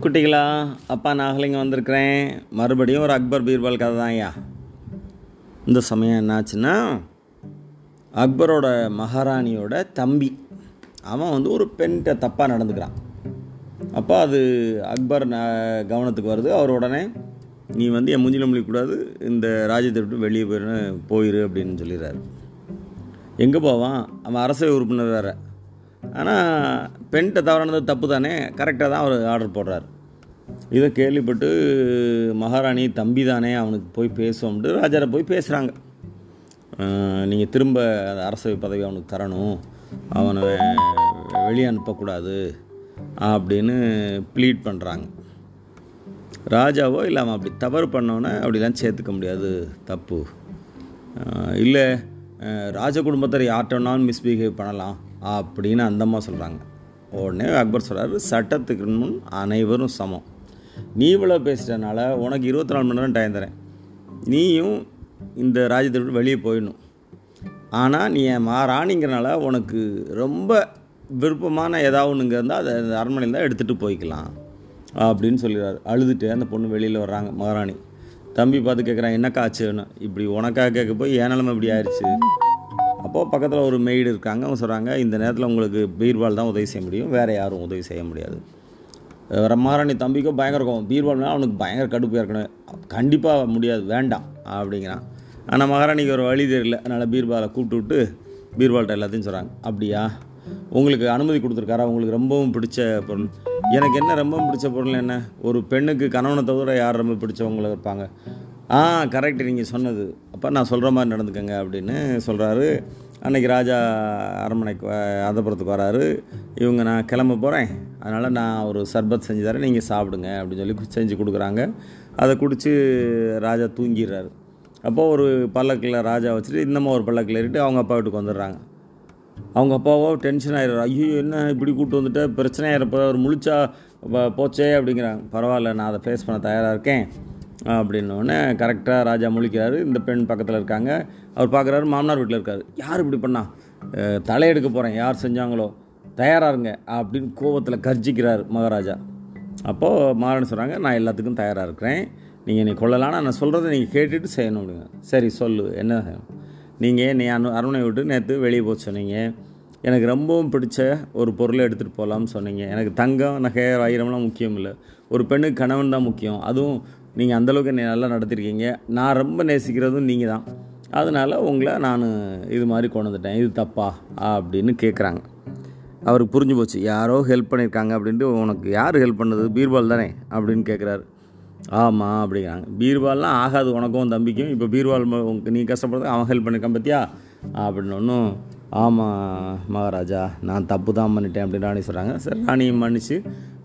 குட்டிகளா அப்பா நாகலிங்க வந்திருக்கிறேன். மறுபடியும் ஒரு அக்பர் பீர்பால் கதை தான் ஐயா. இந்த சமயம் என்னாச்சுன்னா அக்பரோட மகாராணியோட தம்பி அவன் வந்து ஒரு பெண்கிட்ட தப்பாக நடந்துக்கிறான். அப்போ அது அக்பர் ந- கவனத்துக்கு வருது. அவர் உடனே நீ வந்து என் மூஞ்சில முடிக்கக்கூடாது இந்த ராஜ்யத்தை விட்டு வெளியே போயிரு போயிரு அப்படின்னு சொல்லிடுறாரு. எங்கே போவான்? அவன் அரசவை உறுப்பினர் வேறு. ஆனால் பெண்ட்டை தவறானது தப்பு தானே கரெக்டாக தான் அவர் ஆர்டர் போடுறார். இதை கேள்விப்பட்டு மகாராணி தம்பி தானே அவனுக்கு போய் பேசுவோம்ட்டு ராஜாரை போய் பேசுகிறாங்க நீங்கள் திரும்ப அந்த அரசவை பதவி அவனுக்கு தரணும். அவனை வெளியே அனுப்பக்கூடாது அப்படின்னு ப்ளீட் பண்ணுறாங்க ராஜாவோ இல்லை அவன் அப்படி தவறு பண்ணவனே அப்படிலாம் சேர்த்துக்க முடியாது. தப்பு. இல்லை ராஜ குடும்பத்தை யார்கிட்டனாலும் மிஸ்பிஹேவ் பண்ணலாம். அப்படின்னு அந்தம்மா சொல்கிறாங்க உடனே அக்பர் சொல்கிறாரு சட்டத்துக்கு முன் அனைவரும் சமம். நீ இவ்வளோ பேசிட்டனால உனக்கு இருபத்தி நாலு மணி நேரம் டைம் தரேன். நீயும் இந்த ராஜ்யத்தை விட்டு வெளியே போயிடணும். ஆனால் நீ என் மகாராணிங்கிறனால உனக்கு ரொம்ப விருப்பமான ஏதாவது ஒன்றுங்க இருந்தால் அதை அந்த அரண்மனையில் தான் எடுத்துகிட்டு போய்க்கலாம். அப்படின்னு சொல்லிடுறாரு. அழுதுட்டு அந்த பொண்ணு வெளியில் வர்றாங்க மகாராணி. தம்பி பார்த்து கேட்குறான் என்னக்கா ஆச்சுன்னு இப்படி உனக்காக கேட்க போய் ஏன் நிலமை இப்படி ஆயிடுச்சு அப்போது பக்கத்தில் ஒரு மெய்டு இருக்காங்க. அவங்க சொல்கிறாங்க இந்த நேரத்தில் உங்களுக்கு பீர்பால் தான் உதவி செய்ய முடியும். வேறு யாரும் உதவி செய்ய முடியாது. அஹ் மகாராணி தம்பிக்கும் பயங்கர கோவம் பீர்பால்னா அவனுக்கு பயங்கர கடுப்பு இருக்கணும். கண்டிப்பாக முடியாது. வேண்டாம் அப்படிங்கிறான். ஆனால் மகாராணிக்கு ஒரு வழி தெரியல. அதனால் பீர்பாலை கூப்பிட்டு விட்டு பீர்பால்கிட்ட எல்லாத்தையும் சொல்கிறாங்க அப்படியா? உங்களுக்கு அனுமதி கொடுத்துருக்காரா? உங்களுக்கு ரொம்பவும் பிடிச்ச பொருள். எனக்கு என்ன ரொம்பவும் பிடிச்ச பொருள் என்ன? ஒரு பெண்ணுக்கு கணவனை தவிர யார் ரொம்ப பிடிச்சவங்கள இருப்பாங்க? ஆ கரெக்ட் நீங்கள் சொன்னது. அப்போ நான் சொல்கிற மாதிரி நடந்துக்கங்க அப்படின்னு சொல்கிறாரு அன்னைக்கு ராஜா அரண்மனைக்கு வ- வராரு. இவங்க நான் கிளம்ப போகிறேன் அதனால் நான் ஒரு சர்பத் செஞ்சு தரேன். நீங்கள் சாப்பிடுங்க. அப்படின்னு சொல்லி செஞ்சு கொடுக்குறாங்க. அதை குடித்து ராஜா தூங்கிடுறாரு. அப்போது ஒரு பல்லக்கில் ராஜா வச்சுட்டு இன்னமும் ஒரு பல்லக்கில் ஏறிட்டு அவங்க அப்பா வீட்டுக்கு வந்துடுறாங்க. அவங்க அப்பாவோ டென்ஷன் ஆயிடுறாரு. ஐயோ என்ன இப்படி கூப்பிட்டு வந்துட்டு? பிரச்சனை ஆயிரப்போ அவர் முழிச்சா போச்சே அப்படிங்கிறாங்க. பரவாயில்ல நான் அதை ஃபேஸ் பண்ண தயாராக இருக்கேன். அப்படின்னோடனே கரெக்டாக ராஜா முழிக்கிறாரு. இந்த பெண் பக்கத்தில் இருக்காங்க. அவர் பார்க்குறாரு மாமனார் வீட்டில் இருக்காரு. யார் இப்படி பண்ணா? தலையெடுக்க போகிறேன் யார் செஞ்சாங்களோ? தயாராக இருங்க. அப்படின்னு கோவத்தில் கர்ஜிக்கிறார் மகாராஜா. அப்போது மாறன் சொல்கிறாங்க நான் எல்லாத்துக்கும் தயாராக இருக்கிறேன். நீங்கள் நீ கொள்ளலாம் நான் சொல்கிறத நீங்கள் கேட்டுட்டு செய்யணும் அப்படிங்க சரி சொல்லு. என்ன செய்யணும்? நீங்கள் நீ அனு அரண்மனை விட்டு நேற்று வெளியே போக சொன்னீங்க. எனக்கு ரொம்பவும் பிடிச்ச ஒரு பொருளை எடுத்துகிட்டு போகலாம்னு சொன்னீங்க. எனக்கு தங்கம் நகை ஆயிரம்லாம் முக்கியம் இல்லை. ஒரு பெண்ணுக்கு கணவன் தான் முக்கியம். அதுவும் நீங்கள் அந்தளவுக்கு என்னை நல்லா நடத்திருக்கீங்க. நான் ரொம்ப நேசிக்கிறதும் நீங்கள் தான். அதனால் உங்களை நான் இது மாதிரி கொண்டு வந்துட்டேன். இது தப்பா? அப்படின்னு கேட்குறாங்க அவருக்கு புரிஞ்சு போச்சு. யாரோ ஹெல்ப் பண்ணியிருக்காங்க அப்படின்ட்டு உனக்கு யார் ஹெல்ப் பண்ணது? பீர்பால் தானே? அப்படின்னு கேட்குறாரு ஆமாம் அப்படிங்கிறாங்க. பீர்பால்லாம் ஆகாது. உனக்கும் தம்பிக்கும். இப்போ பீர்பால் உங்களுக்கு நீ கஷ்டப்படுறது அவன் ஹெல்ப் பண்ணியிருக்கான் பார்த்தியா அப்படின்னு ஒன்றும் ஆமாம் மகாராஜா நான் தப்பு தான் பண்ணிட்டேன் அப்படின்னு ராணி சொல்கிறாங்க சரி ராணியை மன்னிச்சு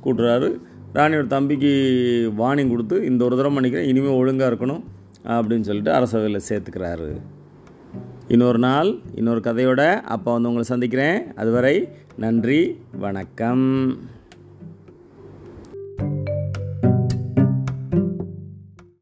கூட்டுறாரு. ராணியோட தம்பிக்கு வார்னிங் கொடுத்து இந்த ஒரு தடவை மன்னிக்கிறேன் இனிமேல் ஒழுங்காக இருக்கணும் அப்படின்னு சொல்லிட்டு அரசவையில் சேர்த்துக்கிறாரு. இன்னொரு நாள் இன்னொரு கதையோட அப்போ வந்து உங்களை சந்திக்கிறேன். அதுவரை நன்றி வணக்கம்.